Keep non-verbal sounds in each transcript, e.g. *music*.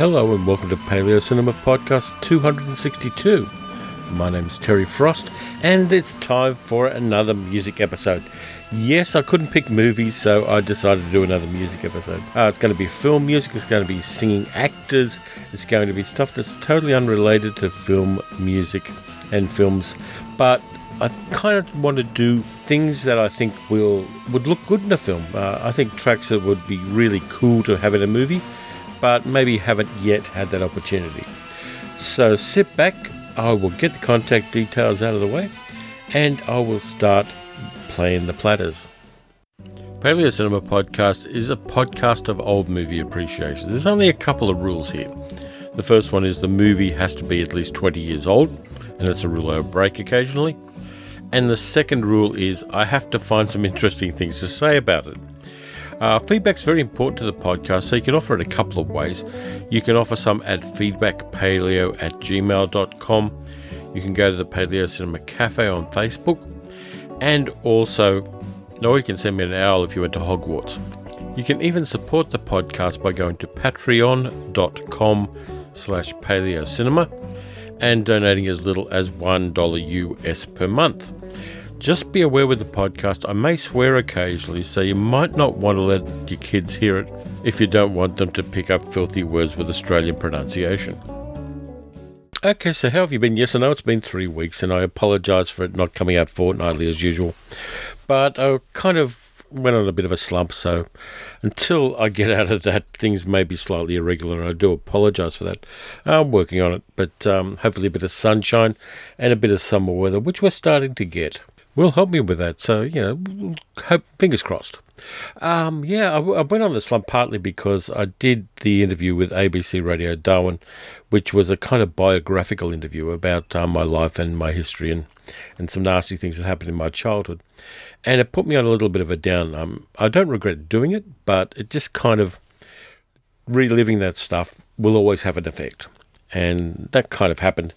Hello and welcome to Paleo Cinema Podcast 262. My name is Terry Frost and it's time for another music episode. Yes, I couldn't pick movies, so I decided to do another music episode. Uh, it's going to be film music, it's going to be singing actors, it's going to be stuff that's totally unrelated to film music and films, but I kind of want to do things that I think will would look good in a film. Uh, I think tracks that would be really cool to have in a movie but maybe haven't yet had that opportunity. So sit back, I will get the contact details out of the way, and I will start playing the platters. Paleo Cinema Podcast is a podcast of old movie appreciation. There's only a couple of rules here. The first one is the movie has to be at least 20 years old, and it's a rule I break occasionally. And the second rule is I have to find some interesting things to say about it. Uh, feedback's very important to the podcast, so you can offer it a couple of ways. You can offer some at feedbackpaleo at gmail.com. You can go to the Paleo Cinema Cafe on Facebook. And also, or you can send me an owl if you went to Hogwarts. You can even support the podcast by going to patreon.com slash paleocinema and donating as little as $1 US per month. Just be aware with the podcast, I may swear occasionally, so you might not want to let your kids hear it if you don't want them to pick up filthy words with Australian pronunciation. Okay, so how have you been? Yes, I know it's been three weeks, and I apologise for it not coming out fortnightly as usual. But I kind of went on a bit of a slump, so until I get out of that, things may be slightly irregular, and I do apologise for that. I'm working on it, but um, hopefully a bit of sunshine and a bit of summer weather, which we're starting to get will help me with that. So, you know, hope, fingers crossed. Um, yeah, I, I, went on the slump partly because I did the interview with ABC Radio Darwin, which was a kind of biographical interview about uh, my life and my history and, and some nasty things that happened in my childhood. And it put me on a little bit of a down. Um, I don't regret doing it, but it just kind of reliving that stuff will always have an effect and that kind of happened.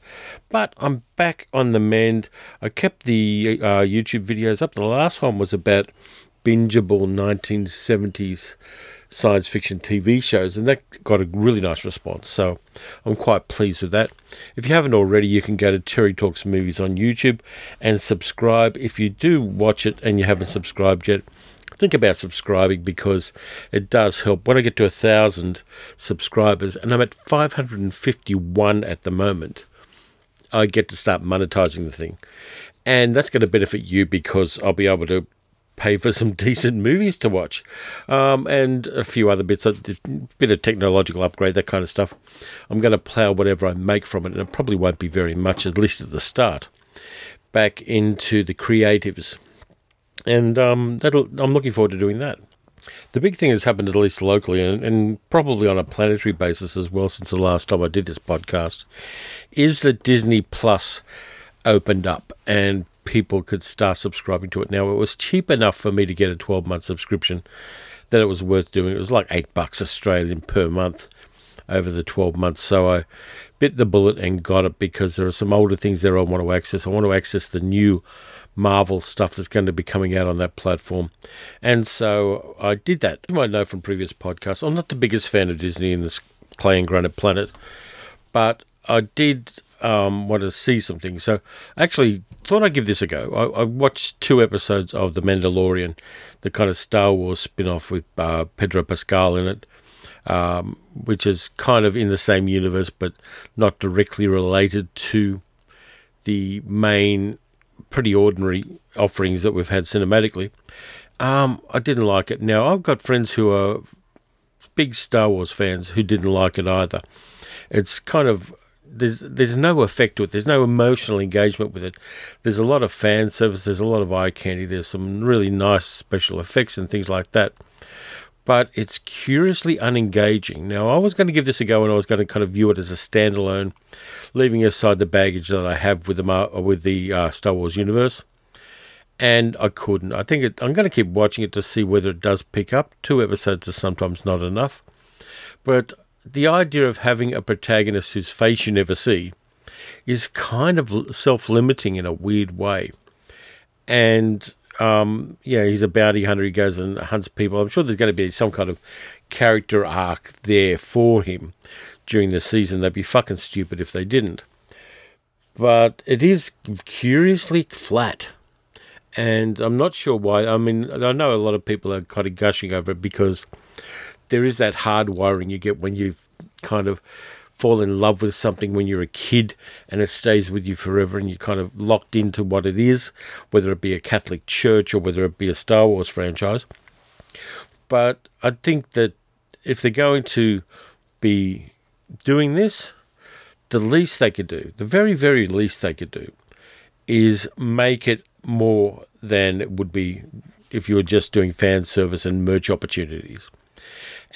But I'm back on the mend. I kept the uh, YouTube videos up. The last one was about bingeable 1970s science fiction TV shows, and that got a really nice response. So I'm quite pleased with that. If you haven't already, you can go to Terry Talks Movies on YouTube and subscribe. If you do watch it and you haven't subscribed yet, think about subscribing because it does help. When I get to a thousand subscribers, and I'm at 551 at the moment, I get to start monetizing the thing. And that's going to benefit you because I'll be able to pay for some *laughs* decent movies to watch um, and a few other bits, a bit of technological upgrade, that kind of stuff. I'm going to plow whatever I make from it, and it probably won't be very much, at least at the start, back into the creatives and um, that'll, I'm looking forward to doing that. The big thing that's happened, at least locally, and, and, probably on a planetary basis as well, since the last time I did this podcast, is that Disney Plus opened up and people could start subscribing to it. Now, it was cheap enough for me to get a 12 month subscription that it was worth doing. It was like eight bucks Australian per month over the 12 months. So I bit the bullet and got it because there are some older things there I want to access. I want to access the new Marvel stuff that's going to be coming out on that platform. And so I did that. You might know from previous podcasts, I'm not the biggest fan of Disney in this clay and granite planet, but I did um, want to see something. So I actually thought I'd give this a go. I, I, watched two episodes of The Mandalorian, the kind of Star Wars spin off with uh, Pedro Pascal in it. Um, which is kind of in the same universe but not directly related to the main pretty ordinary offerings that we've had cinematically. Um, I didn't like it. Now, I've got friends who are big Star Wars fans who didn't like it either. It's kind of there's there's no effect to it. There's no emotional engagement with it. There's a lot of fan service. There's a lot of eye candy. There's some really nice special effects and things like that but it's curiously unengaging. Now, I was going to give this a go, and I was going to kind of view it as a standalone, leaving aside the baggage that I have with the with the uh, Star Wars universe, and I couldn't. I think it, I'm going to keep watching it to see whether it does pick up. Two episodes is sometimes not enough, but the idea of having a protagonist whose face you never see is kind of self-limiting in a weird way, and um, yeah, he's a bounty hunter. He goes and hunts people. I'm sure there's going to be some kind of character arc there for him during the season. They'd be fucking stupid if they didn't. But it is curiously flat. And I'm not sure why. I mean, I know a lot of people are kind of gushing over it because there is that hard wiring you get when you kind of fall in love with something when you're a kid and it stays with you forever and you're kind of locked into what it is, whether it be a Catholic church or whether it be a Star Wars franchise. But I think that if they're going to be doing this, the least they could do, the very, very least they could do, is make it more than it would be if you were just doing fan service and merch opportunities.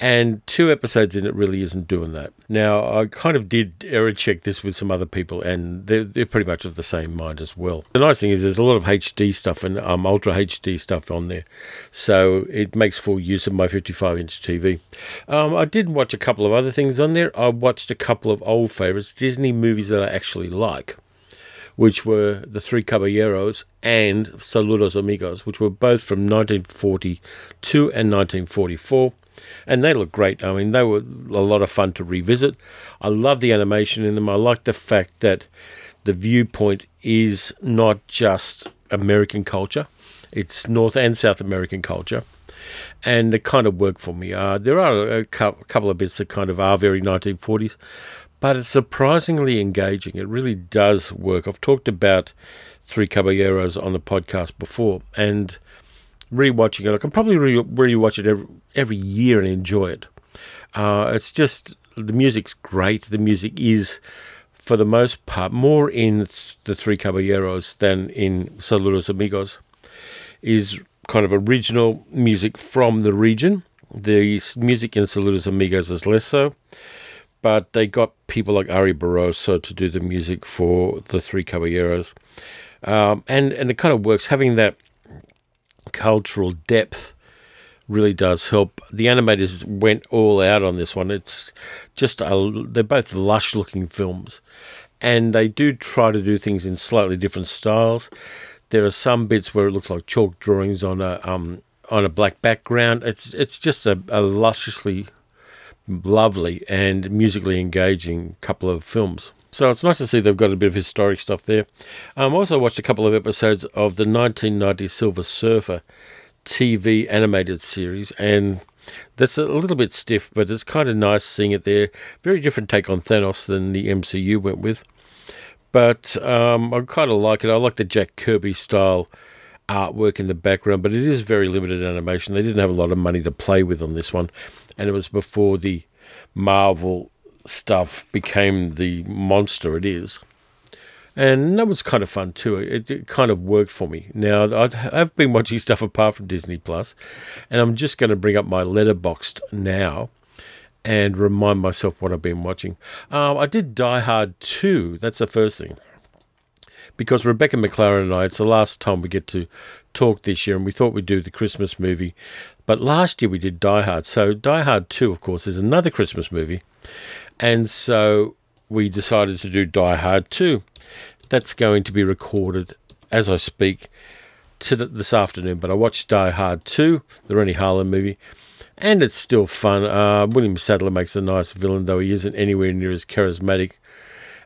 And two episodes in it really isn't doing that. Now, I kind of did error check this with some other people, and they're, they're pretty much of the same mind as well. The nice thing is there's a lot of HD stuff and um, Ultra HD stuff on there, so it makes full use of my 55 inch TV. Um, I did watch a couple of other things on there. I watched a couple of old favorites, Disney movies that I actually like which were The Three Caballeros and Saludos Amigos, which were both from 1942 and 1944 and they look great. I mean, they were a lot of fun to revisit. I love the animation in them. I like the fact that the viewpoint is not just American culture; it's North and South American culture, and it kind of worked for me. Uh, there are a couple of bits that kind of are very 1940s, but it's surprisingly engaging. It really does work. I've talked about Three Caballeros on the podcast before, and rewatching it. I can probably re- rewatch it every, every year and enjoy it. Uh, it's just the music's great. The music is, for the most part, more in the Three Caballeros than in Saludos Amigos. Is kind of original music from the region. The music in Saludos Amigos is less so, but they got people like Ary Barroso to do the music for the Three Caballeros, um, and and it kind of works having that cultural depth really does help. The animators went all out on this one. It's just a, they're both lush looking films, and they do try to do things in slightly different styles. There are some bits where it looks like chalk drawings on a um, on a black background. It's it's just a, a lusciously lovely and musically engaging couple of films. So it's nice to see they've got a bit of historic stuff there. I um, also watched a couple of episodes of the 1990 Silver Surfer TV animated series, and that's a little bit stiff, but it's kind of nice seeing it there. Very different take on Thanos than the MCU went with. But um, I kind of like it. I like the Jack Kirby style artwork in the background, but it is very limited animation. They didn't have a lot of money to play with on this one, and it was before the Marvel stuff became the monster it is. And that was kind of fun too. It, it kind of worked for me. Now i have been watching *laughs* stuff apart from Disney Plus, and I'm just going to bring up my Letterboxd now and remind myself what I've been watching. Um, I did Die Hard 2. That's the first thing. Because Rebecca McLaren and I, it's the last time we get to talk this year, and we thought we'd do the Christmas movie. But last year we did Die Hard. So Die Hard 2, of course, is another Christmas movie. And so we decided to do Die Hard 2. That's going to be recorded as I speak to this afternoon. But I watched Die Hard 2, the Renny Harlin movie, and it's still fun. Uh, William Sadler makes a nice villain, though he isn't anywhere near as charismatic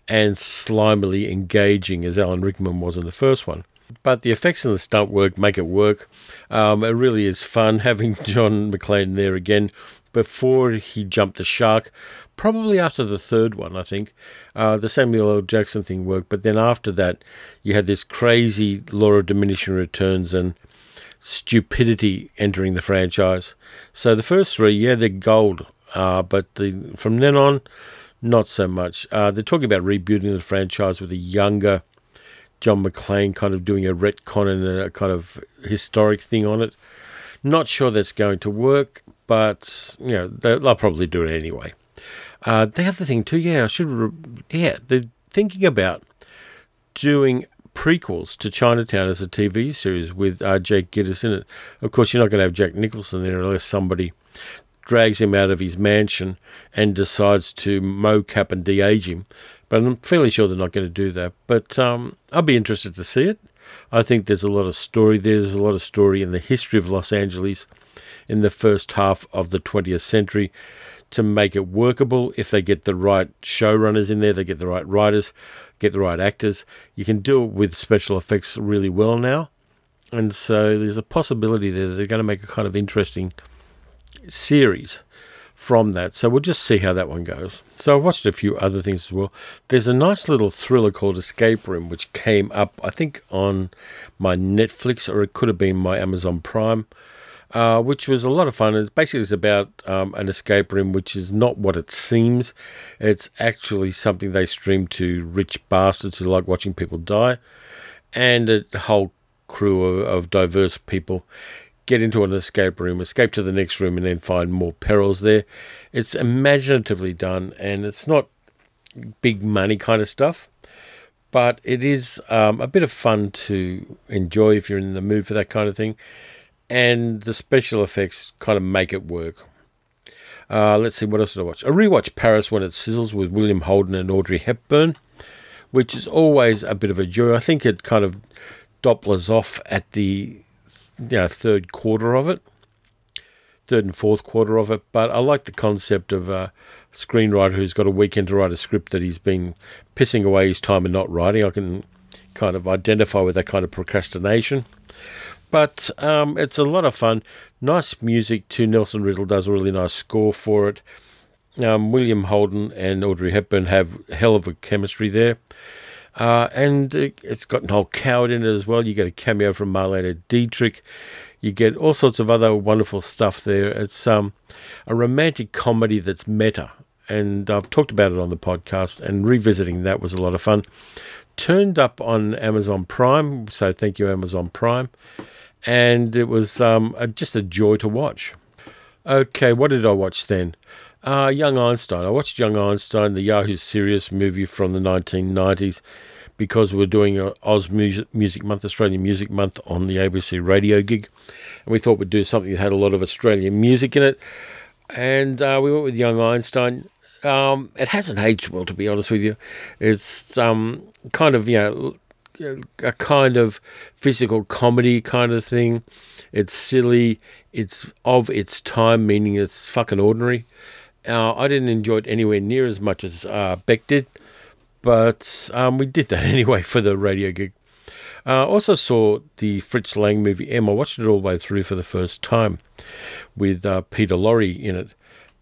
and slimily engaging as Alan Rickman was in the first one. But the effects and the stunt work make it work. Um, it really is fun *laughs* having John McClane there again before he jumped the shark. Probably after the third one, I think. Uh, the Samuel L. Jackson thing worked, but then after that, you had this crazy law of diminishing returns and stupidity entering the franchise. So the first three, yeah, they're gold, uh, but the, from then on, not so much. Uh, they're talking about rebooting the franchise with a younger John McClane, kind of doing a retcon and a kind of historic thing on it. Not sure that's going to work, but you know they'll probably do it anyway. Uh, the other thing too, yeah, I should, yeah, they're thinking about doing prequels to Chinatown as a TV series with uh, Jake Gittes in it. Of course, you're not going to have Jack Nicholson there unless somebody drags him out of his mansion and decides to mocap and de-age him. But I'm fairly sure they're not going to do that. But um, I'll be interested to see it. I think there's a lot of story. There's a lot of story in the history of Los Angeles in the first half of the 20th century to make it workable. If they get the right showrunners in there, they get the right writers, get the right actors. You can do it with special effects really well now. And so there's a possibility there that they're going to make a kind of interesting series from that. So we'll just see how that one goes. So I watched a few other things as well. There's a nice little thriller called Escape Room, which came up, I think, on my Netflix or it could have been my Amazon Prime. Uh, which was a lot of fun. It's basically it's about um, an escape room, which is not what it seems. It's actually something they stream to rich bastards who like watching people die, and a whole crew of, of diverse people get into an escape room, escape to the next room, and then find more perils there. It's imaginatively done, and it's not big money kind of stuff, but it is um, a bit of fun to enjoy if you're in the mood for that kind of thing and the special effects kind of make it work. Uh, let's see, what else did I watch? I rewatched Paris When It Sizzles with William Holden and Audrey Hepburn, which is always a bit of a joy. I think it kind of dopplers off at the you know, third quarter of it, third and fourth quarter of it. But I like the concept of a screenwriter who's got a weekend to write a script that he's been pissing away his time and not writing. I can kind of identify with that kind of procrastination. But um, it's a lot of fun. Nice music too. Nelson Riddle does a really nice score for it. Um, William Holden and Audrey Hepburn have hell of a chemistry there. Uh, and it's got Noel Coward in it as well. You get a cameo from Marlene Dietrich. You get all sorts of other wonderful stuff there. It's um, a romantic comedy that's meta. And I've talked about it on the podcast, and revisiting that was a lot of fun. Turned up on Amazon Prime, so thank you, Amazon Prime and it was um, a, just a joy to watch. Okay, what did I watch then? Uh, Young Einstein. I watched Young Einstein, the Yahoo Serious movie from the 1990s, because we're doing a Oz Music, Music Month, Australian Music Month on the ABC radio gig, and we thought we'd do something that had a lot of Australian music in it. And uh, we went with Young Einstein. Um, it hasn't aged well, to be honest with you. It's um, kind of you know a kind of physical comedy kind of thing. It's silly. It's of its time, meaning it's fucking ordinary. Uh, I didn't enjoy it anywhere near as much as uh, Beck did, but um, we did that *laughs* anyway for the radio gig. Uh, also saw the Fritz Lang movie M. I watched it all the way through for the first time with uh, Peter Lorre in it.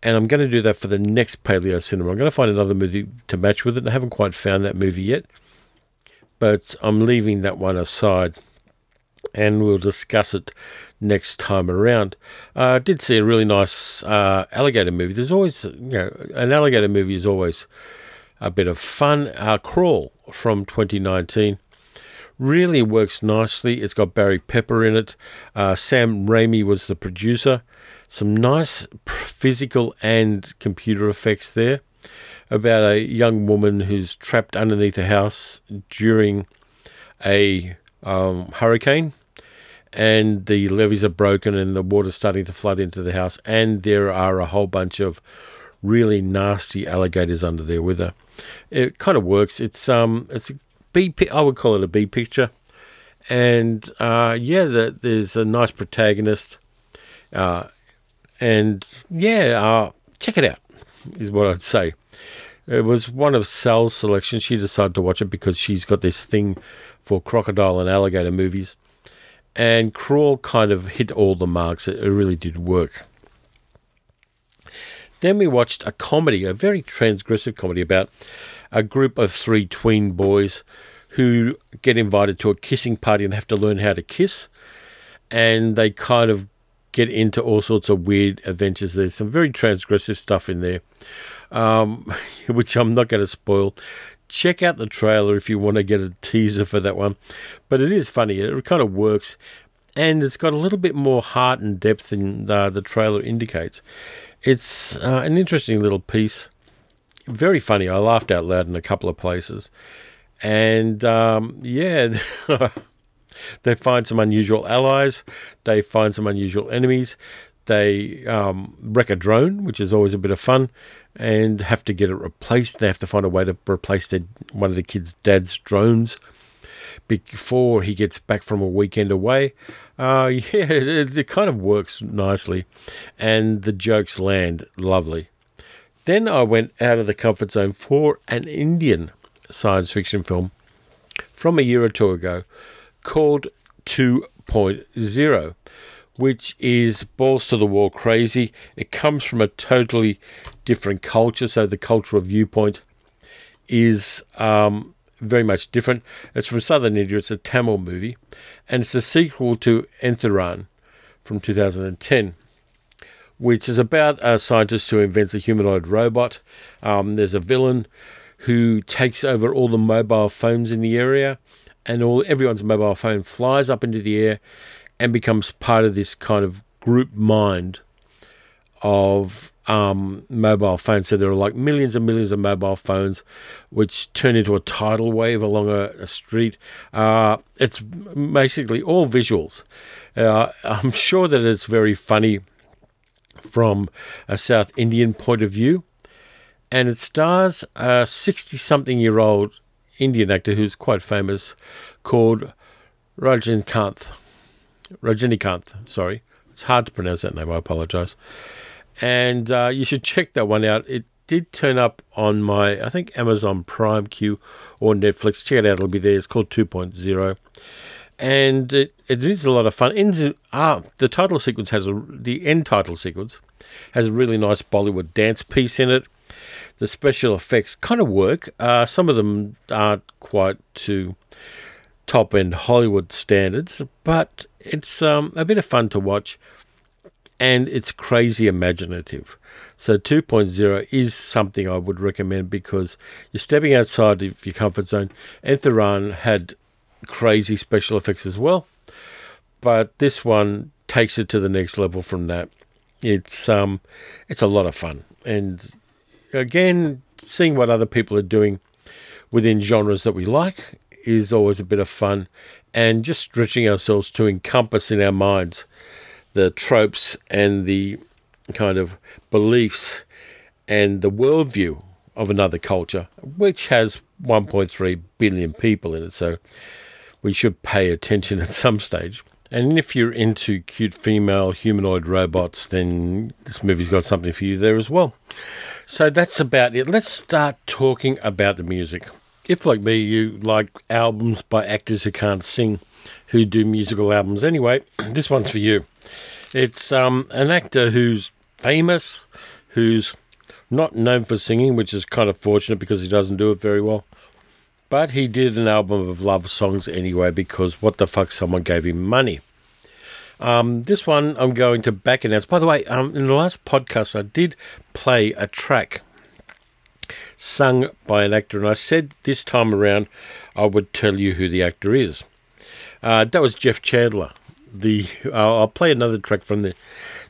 And I'm going to do that for the next Paleo Cinema. I'm going to find another movie to match with it. I haven't quite found that movie yet but I'm leaving that one aside and we'll discuss it next time around. Uh, I did see a really nice uh, alligator movie. There's always, you know, an alligator movie is always a bit of fun. Uh, Crawl from 2019 really works nicely. It's got Barry Pepper in it. Uh, Sam Raimi was the producer. Some nice physical and computer effects there about a young woman who's trapped underneath a house during a um, hurricane, and the levees are broken and the water's starting to flood into the house, and there are a whole bunch of really nasty alligators under there with her. It kind of works. It's um, it's a B. I would call it a B picture, and uh, yeah, the, there's a nice protagonist, uh, and yeah, uh, check it out is what I'd say. It was one of Sal's selections. She decided to watch it because she's got this thing for crocodile and alligator movies. And Crawl kind of hit all the marks. It really did work. Then we watched a comedy, a very transgressive comedy about a group of three tween boys who get invited to a kissing party and have to learn how to kiss. And they kind of get into all sorts of weird adventures. There's some very transgressive stuff in there, um, *laughs* which I'm not going to spoil. Check out the trailer if you want to get a teaser for that one. But it is funny. It kind of works. And it's got a little bit more heart and depth than uh, the trailer indicates. It's uh, an interesting little piece. Very funny. I laughed out loud in a couple of places. And um, yeah. *laughs* They find some unusual allies. They find some unusual enemies. They um, wreck a drone, which is always a bit of fun, and have to get it replaced. They have to find a way to replace their, one of the kids' dad's drones before he gets back from a weekend away. Uh, *laughs* yeah, it, it, kind of works nicely, and the jokes land lovely. Then I went out of the comfort zone for an Indian science fiction film from a year or two ago called 2.0, which is balls to the wall crazy. It comes from a totally different culture, so the cultural viewpoint is um, very much different. It's from southern India, it's a Tamil movie, and it's a sequel to Enthiran from 2010 which is about a scientist who invents a humanoid robot. Um, there's a villain who takes over all the mobile phones in the area, and all everyone's mobile phone flies up into the air and becomes part of this kind of group mind of um, mobile phones. So there are like millions and millions of mobile phones, which turn into a tidal wave along a, a street. Uh, it's basically all visuals. Uh, I'm sure that it's very funny from a South Indian point of view. And it stars a 60 something year old Indian actor who's quite famous called Rajinikanth. Rajinikanth, sorry. It's hard to pronounce that name, I apologize. And uh, you should check that one out. It did turn up on my, I think, Amazon Prime queue or Netflix. Check it out, it'll be there. It's called 2.0 and it, it is a lot of fun. In, ah, the title sequence has a the end title sequence has a really nice Bollywood dance piece in it. The special effects kind of work. Uh, some of them aren't quite to top end Hollywood standards, but it's um, a bit of fun to watch, and it's crazy imaginative. So 2.0 is something I would recommend because you're stepping outside of your comfort zone. Enthiran had crazy special effects as well. But this one takes it to the next level from that. It's um it's a lot of fun. And again, seeing what other people are doing within genres that we like is always a bit of fun and just stretching ourselves to encompass in our minds the tropes and the kind of beliefs and the worldview of another culture, which has 1.3 billion people in it. So we should pay attention at some stage. And if you're into cute female humanoid robots, then this movie's got something for you there as well. So that's about it. Let's start talking about the music. If, like me, you like albums by actors who can't sing, who do musical albums anyway, *clears throat* this one's for you. It's um, an actor who's famous, who's not known for singing, which is kind of fortunate because he doesn't do it very well. But he did an album of love songs anyway because what the fuck, someone gave him money. Um, this one I'm going to back announce. By the way, um, in the last podcast, I did play a track sung by an actor, and I said this time around I would tell you who the actor is. Uh, that was Jeff Chandler. The uh, I'll play another track from the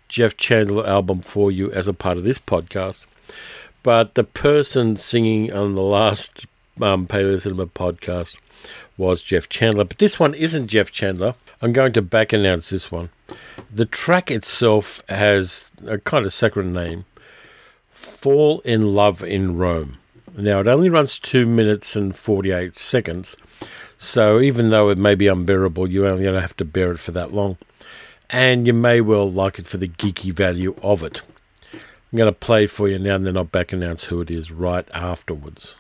Jeff Chandler album for you as a part of this podcast. But the person singing on the last um, Paleo Cinema podcast was Jeff Chandler. But this one isn't Jeff Chandler. I'm going to back announce this one. The track itself has a kind of saccharine name Fall in Love in Rome. Now, it only runs 2 minutes and 48 seconds. So even though it may be unbearable, you only gonna have to bear it for that long. And you may well like it for the geeky value of it. I'm going to play it for you now and then I'll back announce who it is right afterwards.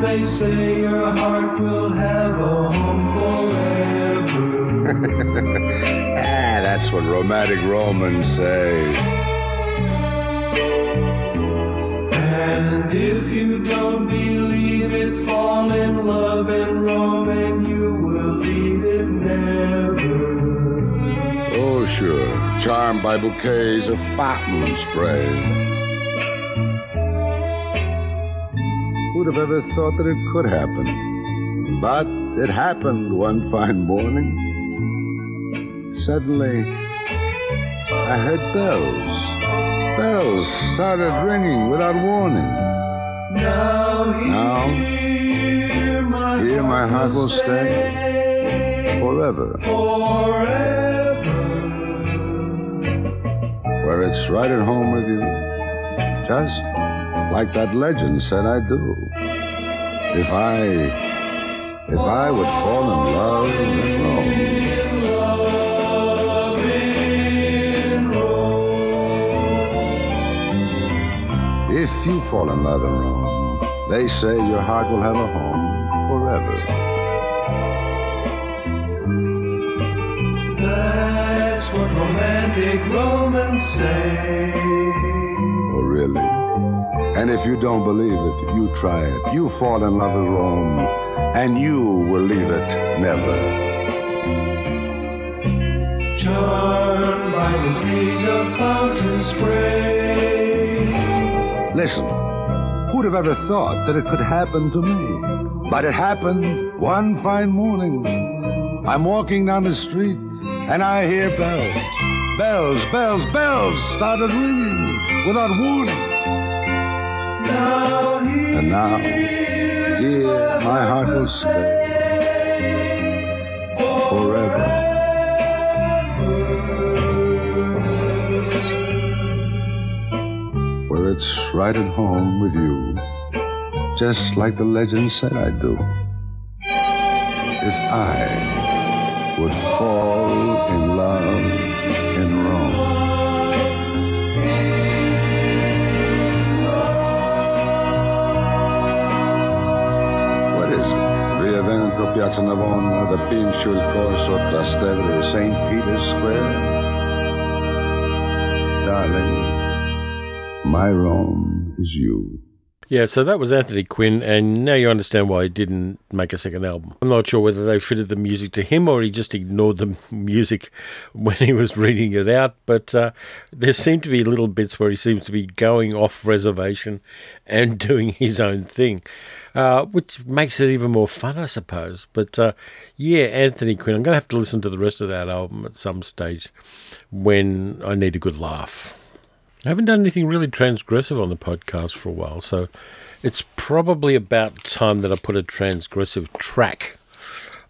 they say your heart will have a home forever. *laughs* ah, that's what romantic Romans say. And if you don't believe it, fall in love and Rome, and you will leave it never. Oh, sure. Charmed by bouquets of fountain spray. Who'd have ever thought that it could happen? But it happened one fine morning. Suddenly, I heard bells. Bells started ringing without warning. Now, now here, my, heart will stay, stay forever. Forever. Where it's right at home with you. Just like that legend said I do. If I if I would fall in love in Rome. If you fall in love in Rome, they say your heart will have a home forever. That's what romantic Romans say. Oh, really? And if you don't believe it, you try it. You fall in love with Rome, and you will leave it never. Charmed by the breeze of fountain spray. Listen, who'd have ever thought that it could happen to me? But it happened one fine morning. I'm walking down the street, and I hear bells. Bells, bells, bells started ringing without warning. Now And now, here my heart will stay Right at home with you, just like the legend said I'd do. If I would fall in love in Rome. What is it? Via Veneto, Piazza Navona, the Pincio, il Corso, Trastevere, St. Peter's Square? Darling, my Rome is you. Yeah, so that was Anthony Quinn, and now you understand why he didn't make a second album. I'm not sure whether they fitted the music to him or he just ignored the *laughs* music when he was reading it out, but uh, there seem to be little bits where he seems to be going off reservation and *laughs* doing his own thing, uh, which makes it even more fun, I suppose. But uh, yeah, Anthony Quinn, I'm going to have to listen to the rest of that album at some stage when I need a good laugh. I haven't done anything really transgressive on the podcast for a while, so it's probably about time that I put a transgressive track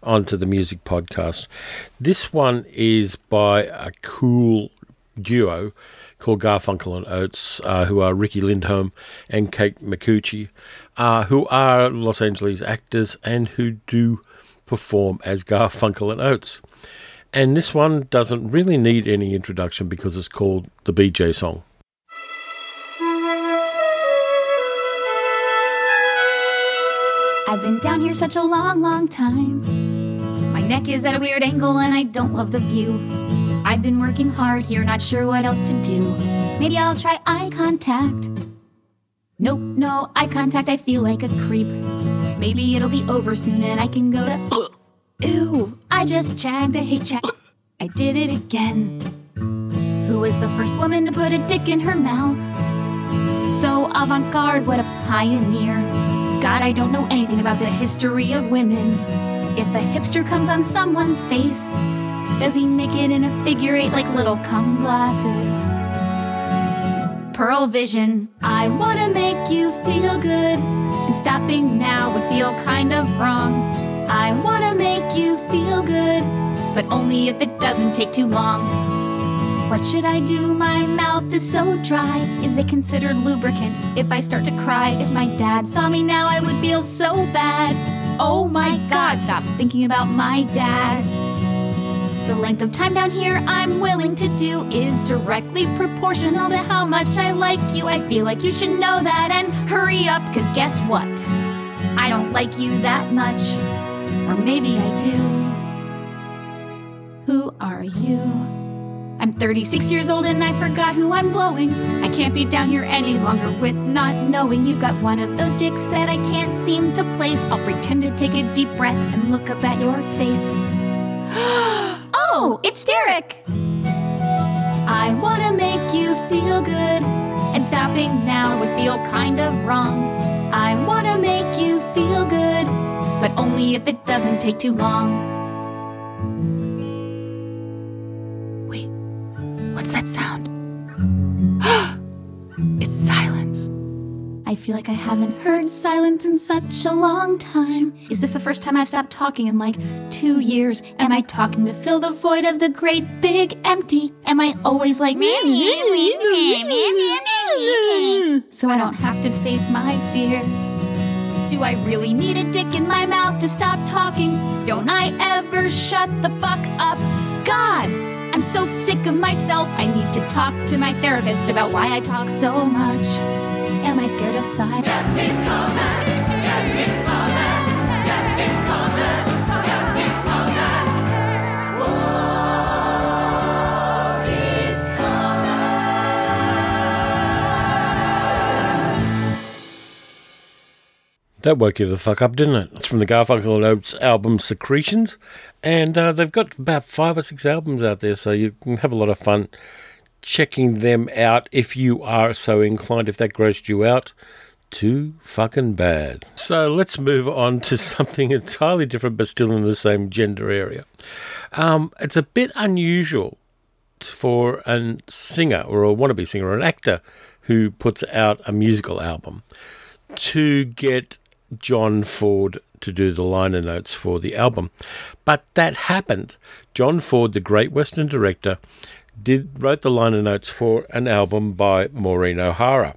onto the music podcast. This one is by a cool duo called Garfunkel and Oates, uh, who are Riki Lindhome and Kate Micucci, uh, who are Los Angeles actors and who do perform as Garfunkel and Oates. And this one doesn't really need any introduction because it's called the BJ song. I've been down here such a long, long time. My neck is at a weird angle and I don't love the view. I've been working hard here, not sure what else to do. Maybe I'll try eye contact. Nope, no eye contact, I feel like a creep. Maybe it'll be over soon and I can go to. *coughs* Ew, I just jagged, a hate jag. I did it again. Who was the first woman to put a dick in her mouth? So avant garde, what a pioneer. God, I don't know anything about the history of women. If a hipster comes on someone's face, does he make it in a figure eight like little cum glasses? Pearle Vision, I wanna make you feel good, and stopping now would feel kind of wrong. I wanna make you feel good, but only if it doesn't take too long. What should I do? My mouth is so dry. Is it considered lubricant if I start to cry? If my dad saw me now, I would feel so bad. Oh my god, stop thinking about my dad. The length of time down here I'm willing to do is directly proportional to how much I like you. I feel like you should know that and hurry up, cause guess what? I don't like you that much. Or maybe I do. Who are you? I'm 36 years old and I forgot who I'm blowing. I can't be down here any longer with not knowing you've got one of those dicks that I can't seem to place. I'll pretend to take a deep breath and look up at your face. *gasps* oh, it's Derek! I wanna make you feel good, and stopping now would feel kind of wrong. I wanna make you feel good, but only if it doesn't take too long. What's that sound? it's silence. I feel like I haven't heard silence in such a long time. Is this the first time I've stopped talking in like two years? Am I talking to fill the void of the great big empty? Am I always like me? so I don't have to face my fears? Do I really need a dick in my mouth to stop talking? Don't I ever shut the fuck up? God! I'm so sick of myself. I need to talk to my therapist about why I talk so much. Am I scared of silence? Yes, Miss Coleman. Yes, Miss Coleman. Yes, Miss Coleman. Yes, Miss Coleman. That woke you the fuck up, didn't it? It's from the Garfunkel and Oates album Secretions, and uh, they've got about five or six albums out there, so you can have a lot of fun checking them out if you are so inclined. If that grossed you out, too fucking bad. So let's move on to *laughs* something entirely different, but still in the same gender area. Um, it's a bit unusual for a singer or a wannabe singer or an actor who puts out a musical album to get John Ford to do the liner notes for the album. But that happened. John Ford, the great Western director, did wrote the liner notes for an album by Maureen O'Hara.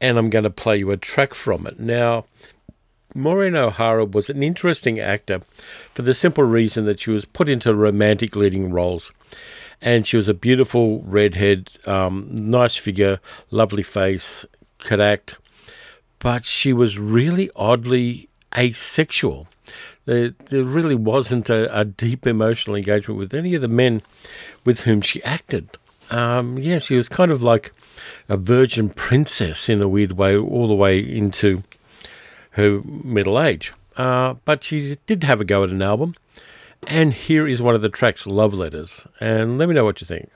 And I'm going to play you a track from it. Now, Maureen O'Hara was an interesting actor for the simple reason that she was put into romantic leading roles. And she was a beautiful redhead, um, nice figure, lovely face, could act but she was really oddly asexual. There, there really wasn't a, a, deep emotional engagement with any of the men with whom she acted. Um, yeah, she was kind of like a virgin princess in a weird way, all the way into her middle age. Uh, but she did have a go at an album. And here is one of the tracks, Love Letters. And let me know what you think.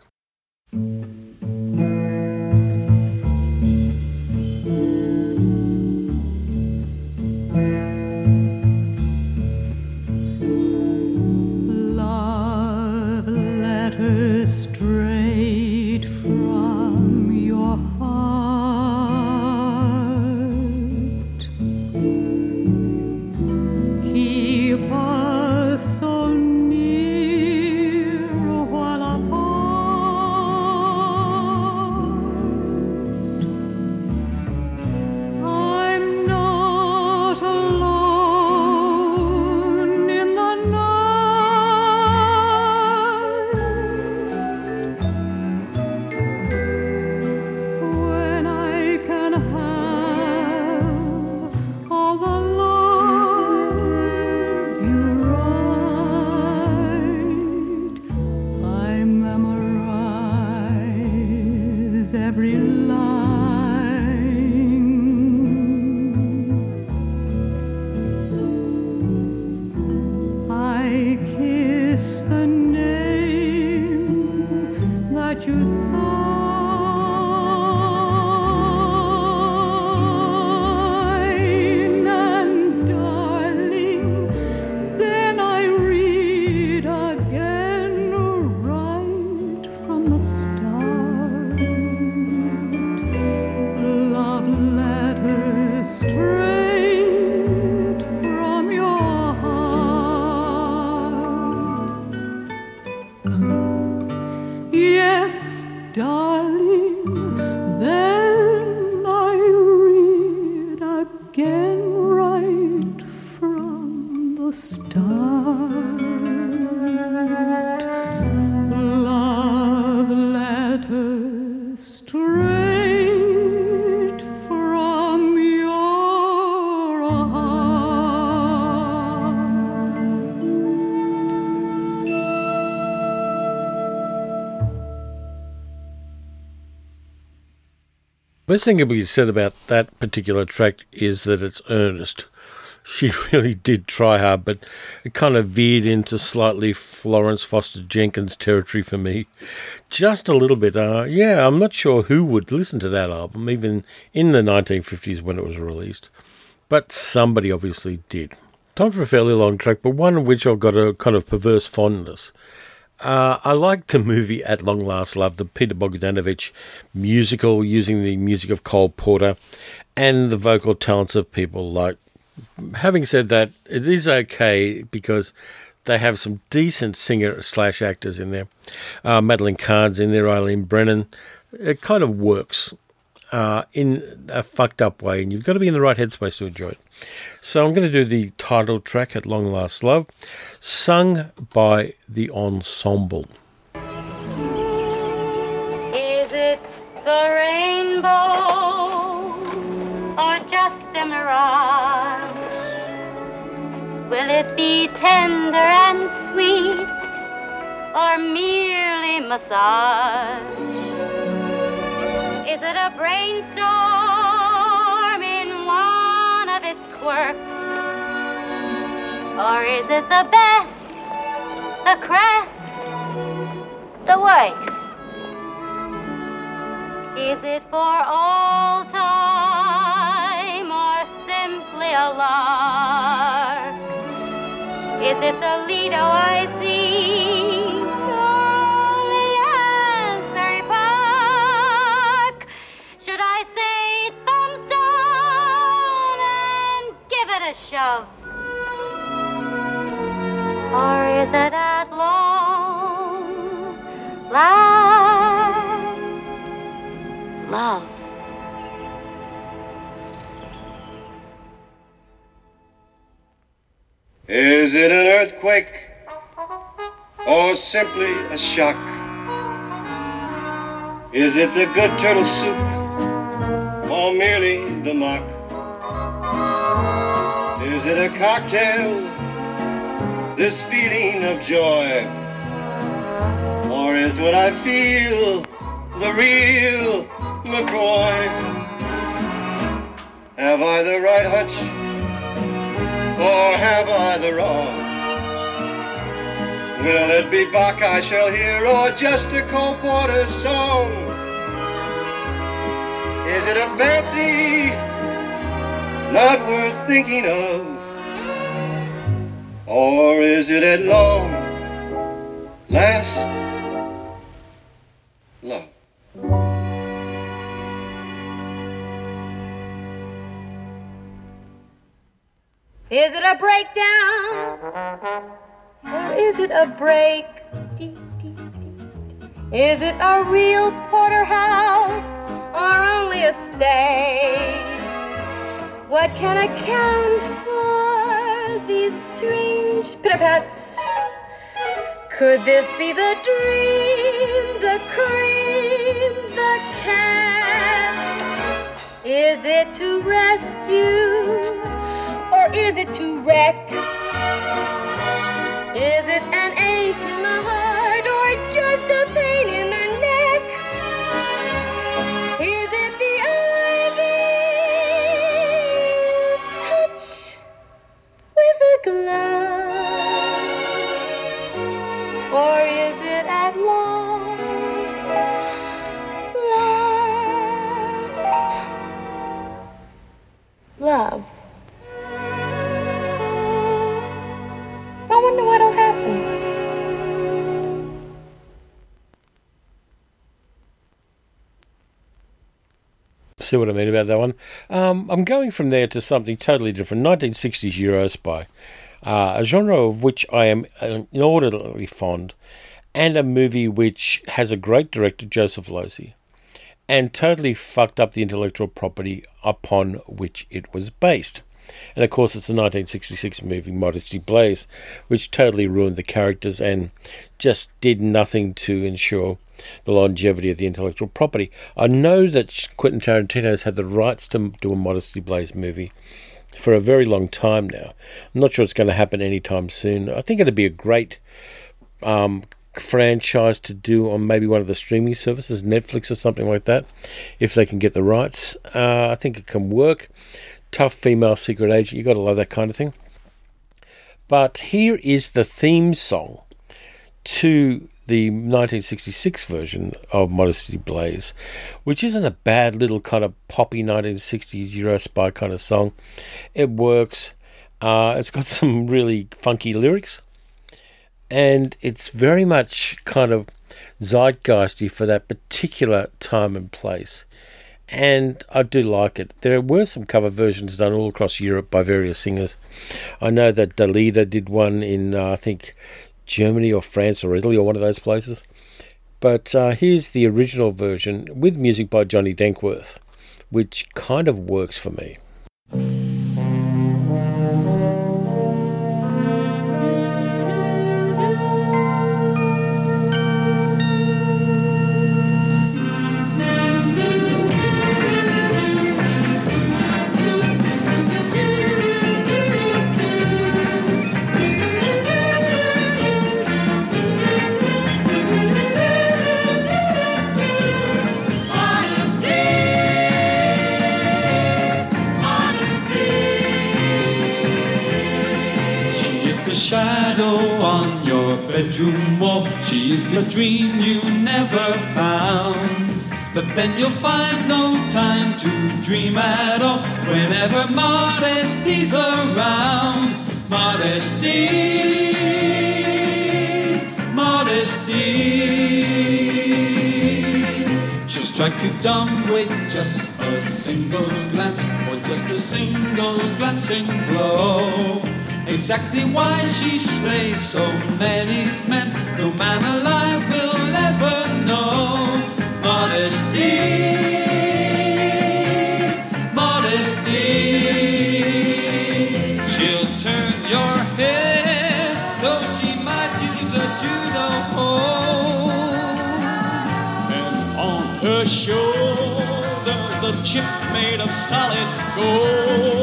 Best thing to be said about that particular track is that it's earnest. *laughs* She really did try hard, but it kind of veered into slightly Florence Foster Jenkins territory for me. Just a little bit. Uh, yeah, I'm not sure who would listen to that album, even in the 1950s when it was released, but somebody obviously did. Time for a fairly long track, but one which I've got a kind of perverse fondness. Uh, I like the movie At Long Last Love, the Peter Bogdanovich musical using the music of Cole Porter and the vocal talents of people like. Having said that, it is okay because they have some decent singer slash actors in there. Uh, Madeline Kahn's in there, Eileen Brennan. It kind of works. uh, in a fucked up way, and you've got to be in the right headspace to enjoy it. So I'm going to do the title track at Long Last Love, sung by the ensemble. Is it the rainbow or just a mirage? Will it be tender and sweet or merely massage? Is it a brainstorm its quirks? Or is it the best, the crest, the works? Is it for all time or simply a lark? Is it the Lido I see? Shove? Or is it at long last love? Is it an earthquake or simply a shock? Is it the good turtle soup or merely the mock? A cocktail, this feeling of joy? Or is what I feel the real McCoy? Have I the right hunch? or have I the wrong? Will it be Bach I shall hear, or just a Cole Porter song? Is it a fancy not worth thinking of? Or is it at long last love? Is it a breakdown? Or is it a break? Is it a real porterhouse or only a stay? What can account for these strange pit-a-pats? Could this be the dream, the cream, the cat? Is it to rescue? or is it to wreck? Is it an ache in the heart with a See what I mean about that one? Um, I'm going from there to something totally different 1960s Euros by uh, a genre of which I am inordinately fond, and a movie which has a great director, Joseph Losey, and totally fucked up the intellectual property upon which it was based. And of course, it's the 1966 movie Modesty Blaze, which totally ruined the characters and just did nothing to ensure the longevity of the intellectual property. I know that Quentin Tarantino has had the rights to do a Modesty Blaze movie for a very long time now. I'm not sure it's going to happen anytime soon. I think it'd be a great um, franchise to do on maybe one of the streaming services, Netflix or something like that, if they can get the rights. Uh, I think it can work tough female secret agent. You got to love that kind of thing. But here is the theme song to the 1966 version of Modesty Blaze, which isn't a bad little kind of poppy 1960s Euro spy kind of song. It works. Uh, it's got *laughs* some really funky lyrics, and it's very much kind of zeitgeisty for that particular time and place and I do like it. There were some cover versions done all across Europe by various singers. I know that Dalida did one in, uh, I think, Germany or France or Italy or one of those places. But uh, here's the original version with music by Johnny Dankworth. which kind of works for me. Bedroom wall. She is the dream you never found. But then you'll find no time to dream at all whenever modesty's around. Modesty, modesty. She'll strike you dumb with just a single glance or just a single glancing blow. Exactly why she slays so many men, no man alive will ever know. Modesty, modesty. She'll turn your head, though she might use a judo hold. And on her shoulders a chip made of solid gold.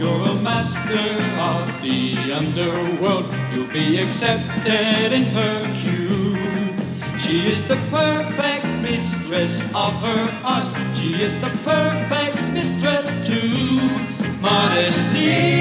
You're a master of the underworld, you'll be accepted in her queue. She is the perfect mistress of her art. She is the perfect mistress too. Modesty.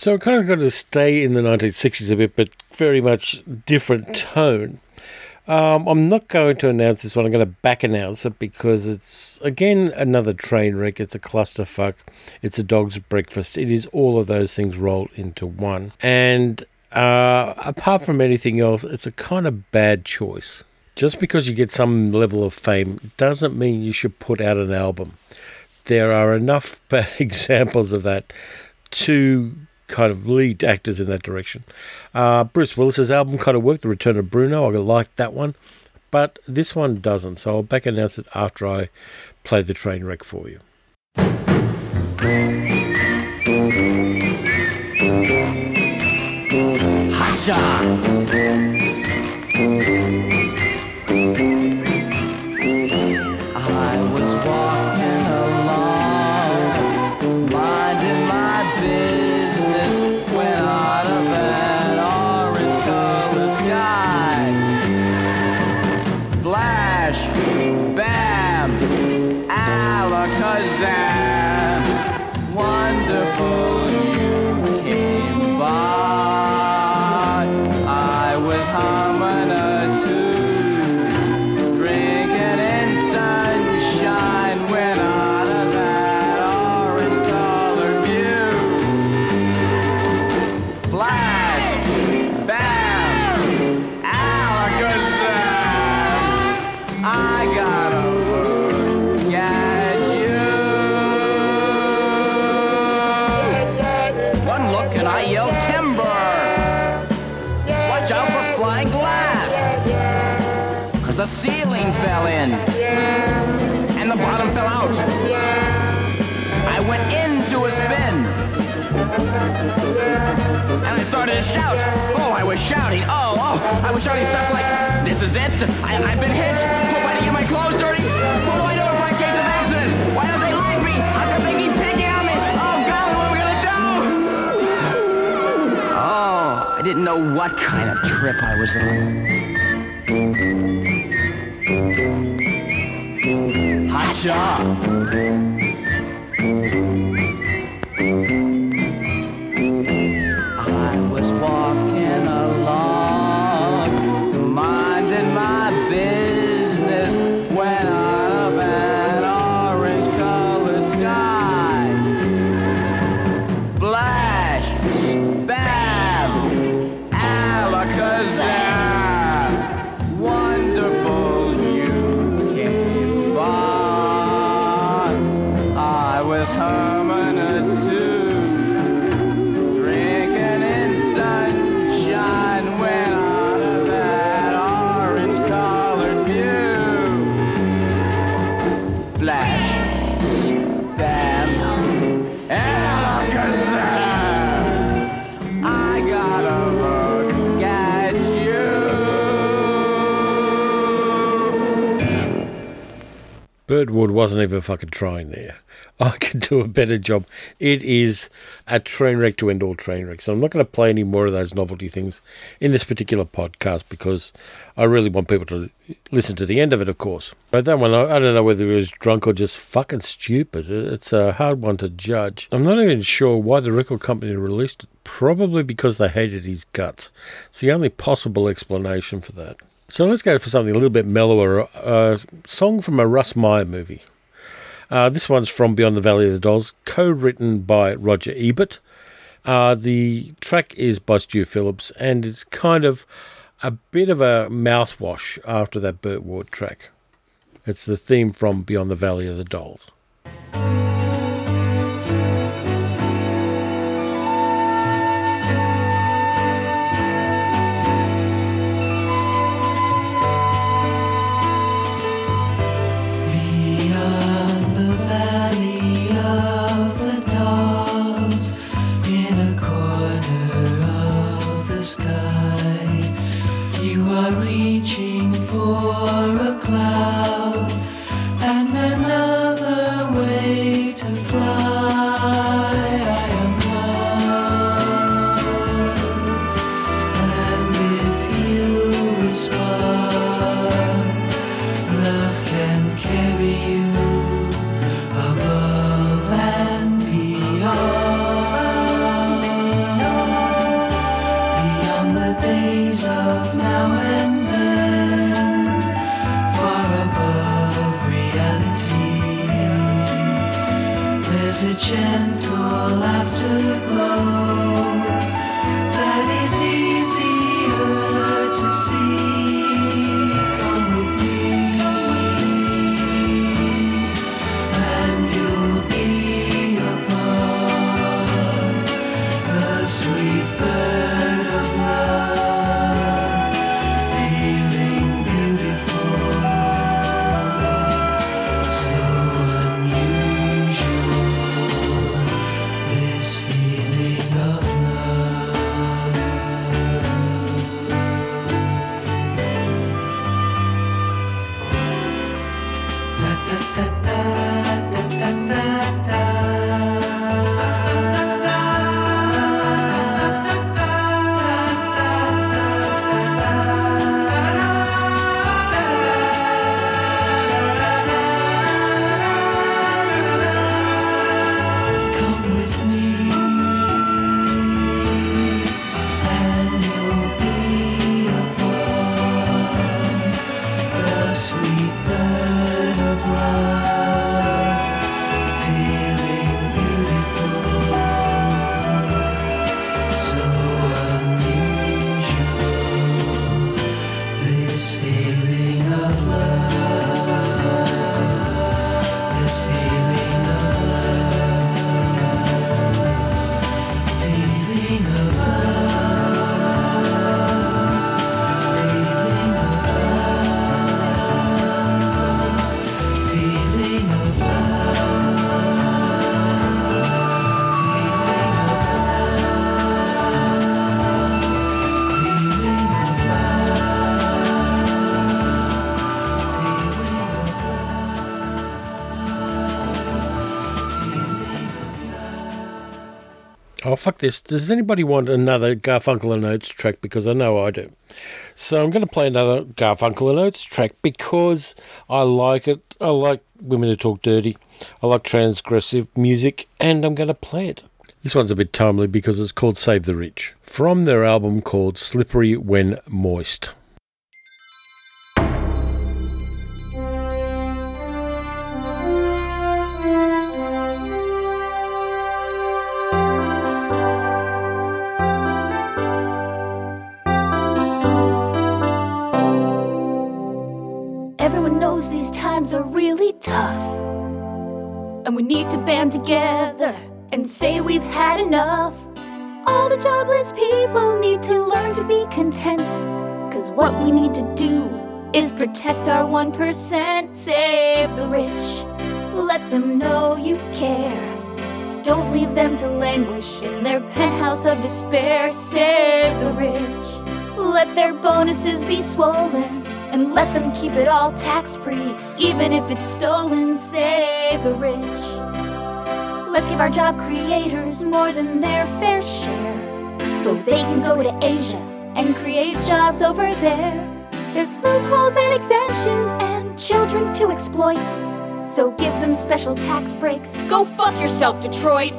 So we're kind of going to stay in the 1960s a bit, but very much different tone. Um, I'm not going to announce this one. I'm going to back announce it because it's again another train wreck. It's a clusterfuck. It's a dog's breakfast. It is all of those things rolled into one. And uh, apart from anything else, it's a kind of bad choice. Just because you get some level of fame doesn't mean you should put out an album. There are enough *laughs* bad *laughs* examples of that to kind of lead actors in that direction. Uh, Bruce Willis's album kind of worked, The Return of Bruno. I liked that one, but this one doesn't. So I'll back announce it after I play the train wreck for you. I ceiling fell in, and the bottom fell out. I went into a spin, and I started to shout. Oh, I was shouting. Oh, oh, I was shouting stuff like, "This is it! I, I've been hit! Am I to get my clothes dirty? Do I case of accident? Why don't they like me? How come they keep picking on me? Oh God, what am I gonna do?" Oh, I didn't know what kind of trip I was on. Hot job. Birdwood wasn't even fucking trying there. *laughs* I could do a better job. It is a train wreck to end all train wrecks. I'm not going to play any more of those novelty things in this particular podcast because I really want people to listen to the end of it, of course. But that one, I don't know whether he was drunk or just fucking stupid. It's a hard one to judge. I'm not even sure why the record company released it. Probably because they hated his guts. It's the only possible explanation for that. So let's go for something a little bit mellower. A song from a Russ Meyer movie. Uh, this one's from Beyond the Valley of the Dolls, co-written by Roger Ebert. Uh, the track is by Stu Phillips, and it's kind of a bit of a mouthwash after that Burt Ward track. It's the theme from Beyond the Valley of the Dolls. There's fuck this. Does anybody want another Garfunkel and Oates track? Because I know I do. So I'm going to play another Garfunkel and Oates track because I like it. I like women who talk dirty. I like transgressive music, and I'm going to play it. This one's a bit timely because it's called Save the Rich from their album called Slippery When Moist. Tough. And we need to band together and say we've had enough. All the jobless people need to learn to be content. Cause what we need to do is protect our 1%, save the rich. Let them know you care. Don't leave them to languish in their penthouse of despair. Save the rich. Let their bonuses be swollen and let them keep it all tax free, even if it's stolen. Save the rich. Let's give our job creators more than their fair share so they can go to Asia and create jobs over there. There's loopholes and exemptions and children to exploit. So give them special tax breaks. Go fuck yourself, Detroit.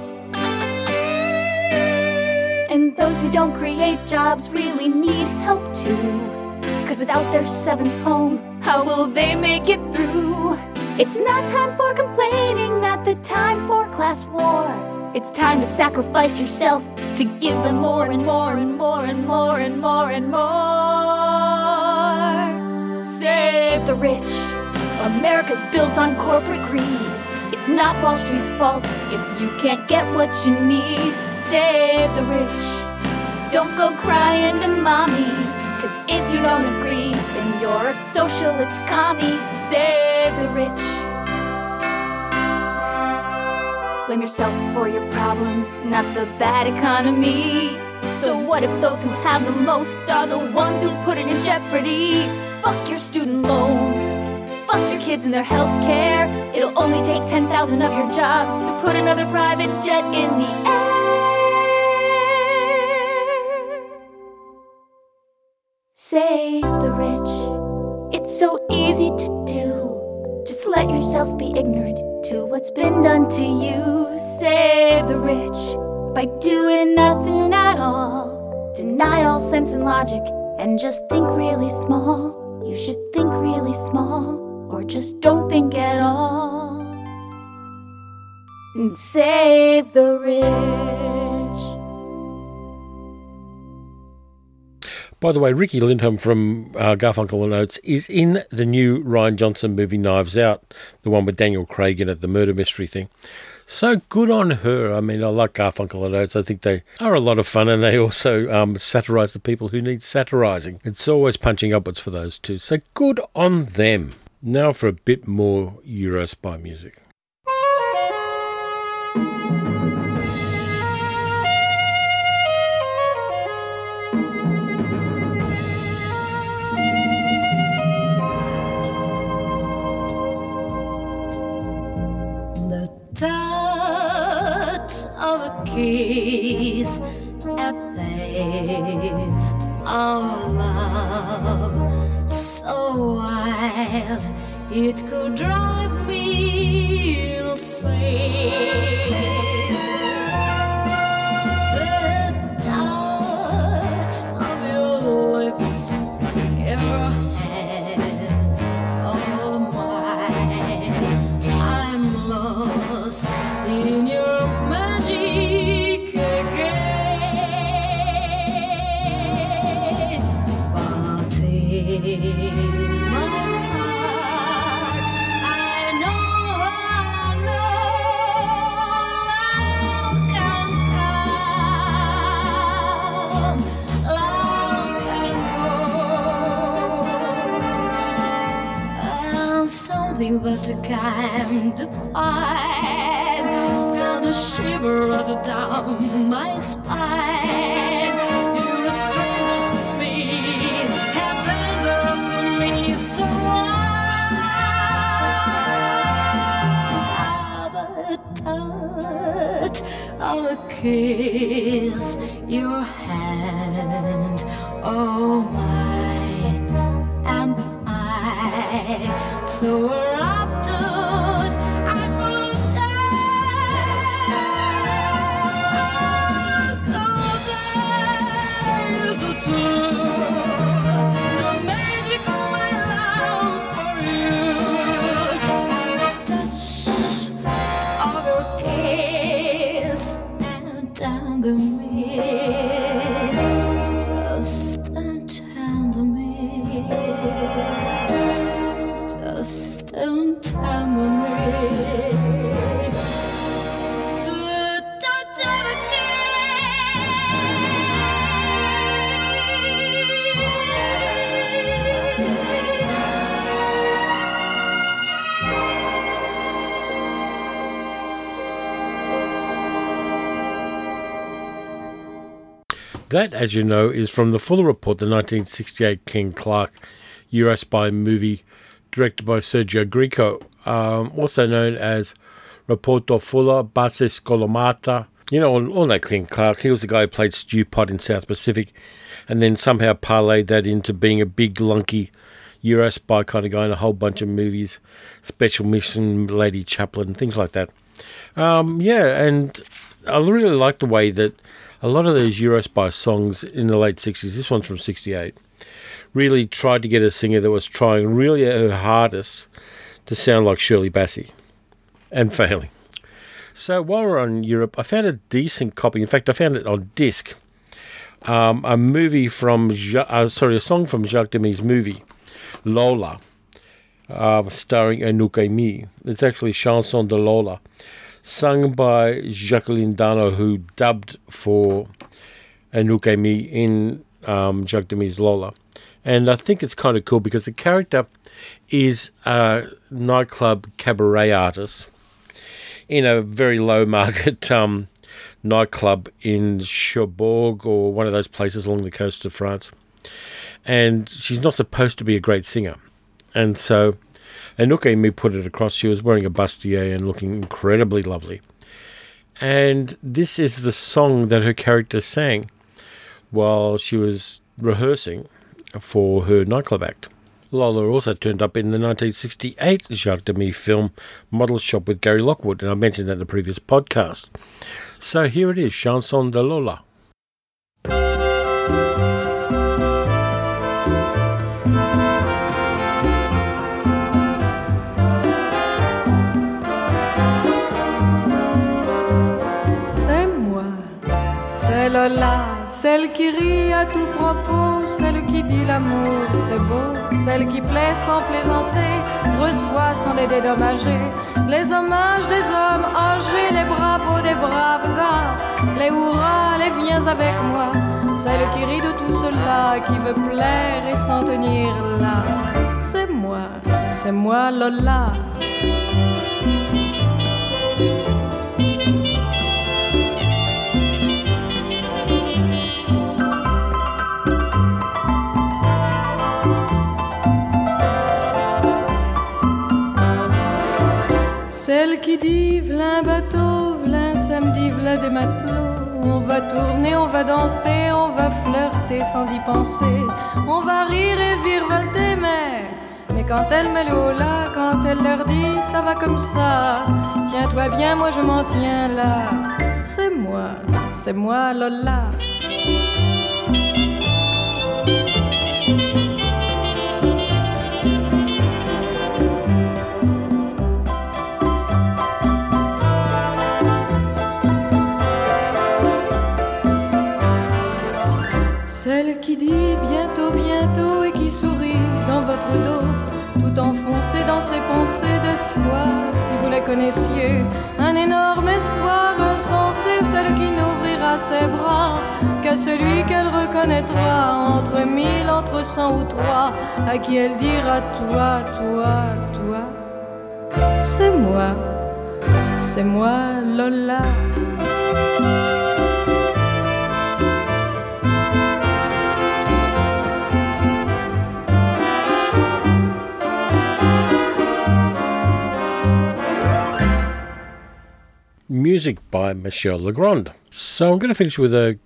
And those who don't create jobs really need help too. Cause without their seventh home, how will they make it through? It's not time for complaining, not the time for class war. It's time to sacrifice yourself to give them more and more and more and more and more and more. Save the rich. America's built on corporate greed. It's not Wall Street's fault if you can't get what you need. Save the rich. Don't go crying to mommy. Cause if you don't agree, then you're a socialist commie. Save the rich. Blame yourself for your problems, not the bad economy. So, what if those who have the most are the ones who put it in jeopardy? Fuck your student loans. Fuck your kids and their health care. It'll only take 10,000 of your jobs to put another private jet in the air. Save the rich. It's so easy to do. Just let yourself be ignorant to what's been done to you. Save the rich by doing nothing at all. Deny all sense and logic and just think really small. You should think really small or just don't think at all. And save the rich. By the way, Ricky Lindholm from uh, Garfunkel and Oates is in the new Ryan Johnson movie Knives Out, the one with Daniel Craig in it, the murder mystery thing. So good on her. I mean, I like Garfunkel and Oates. I think they are a lot of fun and they also um, satirize the people who need satirizing. It's always punching upwards for those two. So good on them. Now for a bit more Eurospy music. Of a kiss, a taste of love, so wild it could drive me insane. That, as you know, is from the Fuller Report, the 1968 King Clark Eurospy movie directed by Sergio Greco, um, also known as Reporto Fuller, Basis Colomata. You know, all that King Clark, he was the guy who played Stew Pot in South Pacific and then somehow parlayed that into being a big, lunky Eurospy kind of guy in a whole bunch of movies, Special Mission, Lady Chaplin, things like that. Um, yeah, and I really like the way that a lot of those Eurospy songs in the late 60s, this one's from 68, really tried to get a singer that was trying really her hardest to sound like Shirley Bassey and failing. So while we're on Europe, I found a decent copy. In fact, I found it on disc. Um, a movie from, uh, sorry, a song from Jacques Demy's movie, Lola, uh, starring Anouk Aimee. It's actually Chanson de Lola, sung by Jacqueline Dano, who dubbed for Anouk Aimee in um, Demy's Lola. And I think it's kind of cool because the character is a nightclub cabaret artist in a very low market *laughs* um, nightclub in Cherbourg or one of those places along the coast of France. And she's not supposed to be a great singer. And so Anouk Aimee put it across. She was wearing a bustier and looking incredibly lovely. And this is the song that her character sang while she was rehearsing for her nightclub act. Lola also turned up in the 1968 Jacques Demy film Model Shop with Gary Lockwood, and I mentioned that in the previous podcast. So here it is, Chanson de Lola. Lola, celle qui rit à tout propos, celle qui dit l'amour c'est beau, celle qui plaît sans plaisanter, reçoit sans les dédommager, les hommages des hommes âgés, les bravos des braves gars, les hurrahs, les viens avec moi, celle qui rit de tout cela, qui veut plaire et s'en tenir là. C'est moi, c'est moi Lola. Qui dit v'là bateau, v'là samedi, v'là des matelots. On va tourner, on va danser, on va flirter sans y penser. On va rire et virevolter, mais. Mais quand elle met le haut là, quand elle leur dit ça va comme ça, tiens-toi bien, moi je m'en tiens là. C'est moi, c'est moi Lola. Votre dos, tout enfoncé dans ses pensées d'espoir, si vous la connaissiez, un énorme espoir insensé, celle qui n'ouvrira ses bras qu'à celui qu'elle reconnaîtra entre mille, entre cent ou trois, à qui elle dira toi, toi, toi. C'est moi, c'est moi Lola. Music by Michel Legrand. So I'm going to finish with a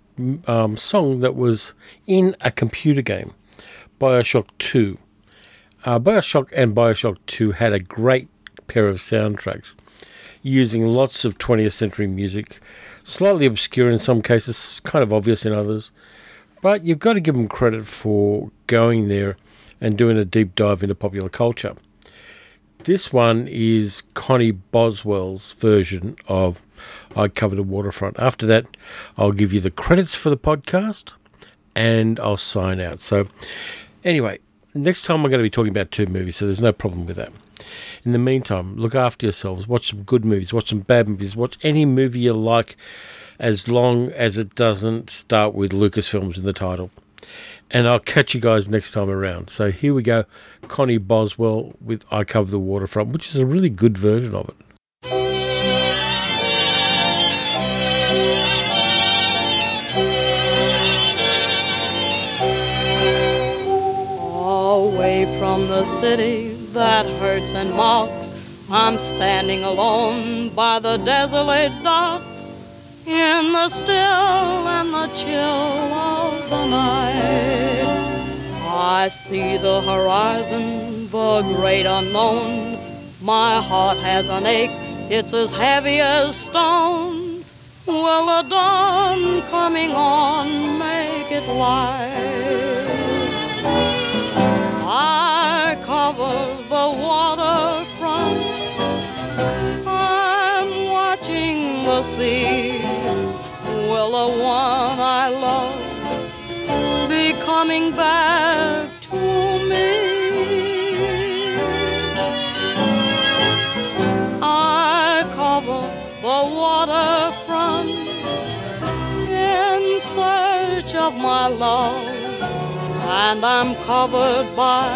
um, song that was in a computer game, Bioshock 2. Uh, Bioshock and Bioshock 2 had a great pair of soundtracks using lots of 20th century music, slightly obscure in some cases, kind of obvious in others. But you've got to give them credit for going there and doing a deep dive into popular culture. This one is Connie Boswell's version of I Covered a Waterfront. After that, I'll give you the credits for the podcast and I'll sign out. So, anyway, next time I'm going to be talking about two movies, so there's no problem with that. In the meantime, look after yourselves. Watch some good movies, watch some bad movies, watch any movie you like as long as it doesn't start with Lucasfilms in the title. And I'll catch you guys next time around. So here we go Connie Boswell with I Cover the Waterfront, which is a really good version of it. Away from the city that hurts and mocks, I'm standing alone by the desolate docks in the still and the chill of the night. I see the horizon, the great unknown. My heart has an ache, it's as heavy as stone. Will the dawn coming on make it light? I cover the waterfront. I'm watching the sea. The one I love be coming back to me? I cover the waterfront in search of my love and I'm covered by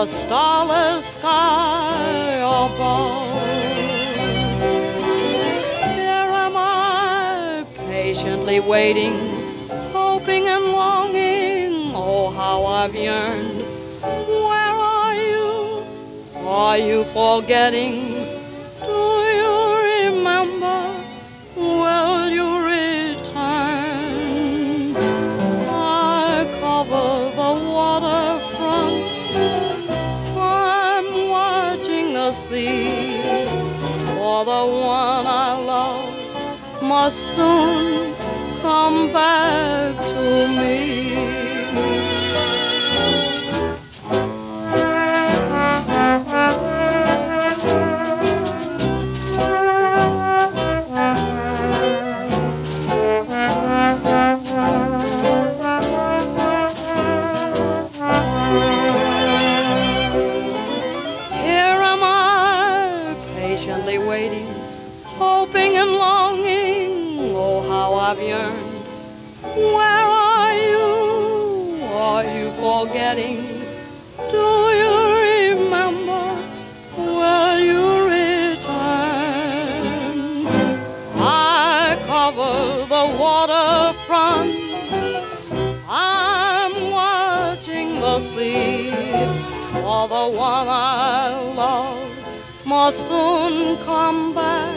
a starless sky above. Patiently waiting, hoping and longing. Oh, how I've yearned. Where are you? Are you forgetting? Do you remember? Will you return? I cover the waterfront. I'm watching the sea. For the one I love must soon back to me. Soon come back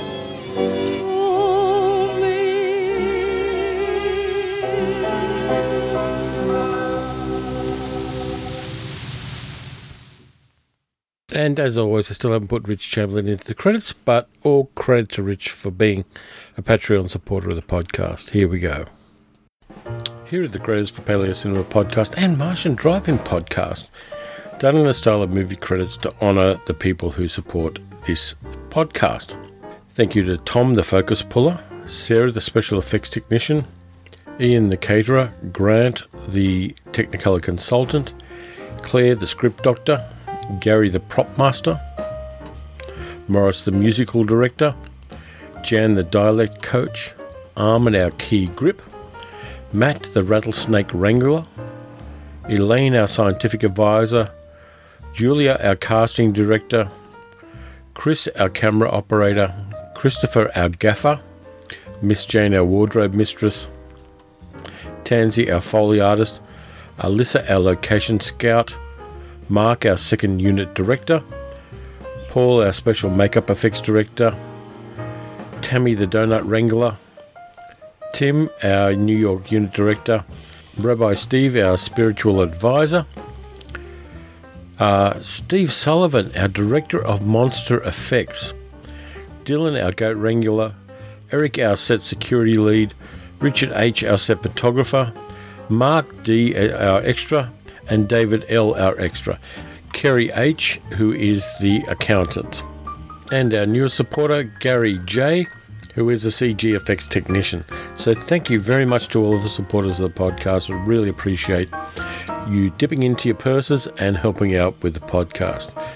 to And as always, I still haven't put Rich Chamberlain into the credits, but all credit to Rich for being a Patreon supporter of the podcast. Here we go. Here are the credits for Paleo Cinema Podcast and Martian Driving Podcast, done in the style of movie credits to honour the people who support this podcast. Thank you to Tom, the focus puller, Sarah, the special effects technician, Ian, the caterer, Grant, the Technicolor consultant, Claire, the script doctor, Gary, the prop master, Morris, the musical director, Jan, the dialect coach, Armin, our key grip, Matt, the rattlesnake wrangler, Elaine, our scientific advisor, Julia, our casting director, Chris, our camera operator, Christopher, our gaffer, Miss Jane, our wardrobe mistress, Tansy, our foley artist, Alyssa, our location scout, Mark, our second unit director, Paul, our special makeup effects director, Tammy the Donut Wrangler, Tim, our New York unit director, Rabbi Steve, our spiritual advisor, uh, Steve Sullivan, our director of monster effects, Dylan, our goat wrangler, Eric, our set security lead, Richard H., our set photographer, Mark D., our extra, and David L., our extra, Kerry H., who is the accountant, and our newest supporter, Gary J., who is a CG effects technician. So thank you very much to all of the supporters of the podcast. I really appreciate you dipping into your purses and helping out with the podcast.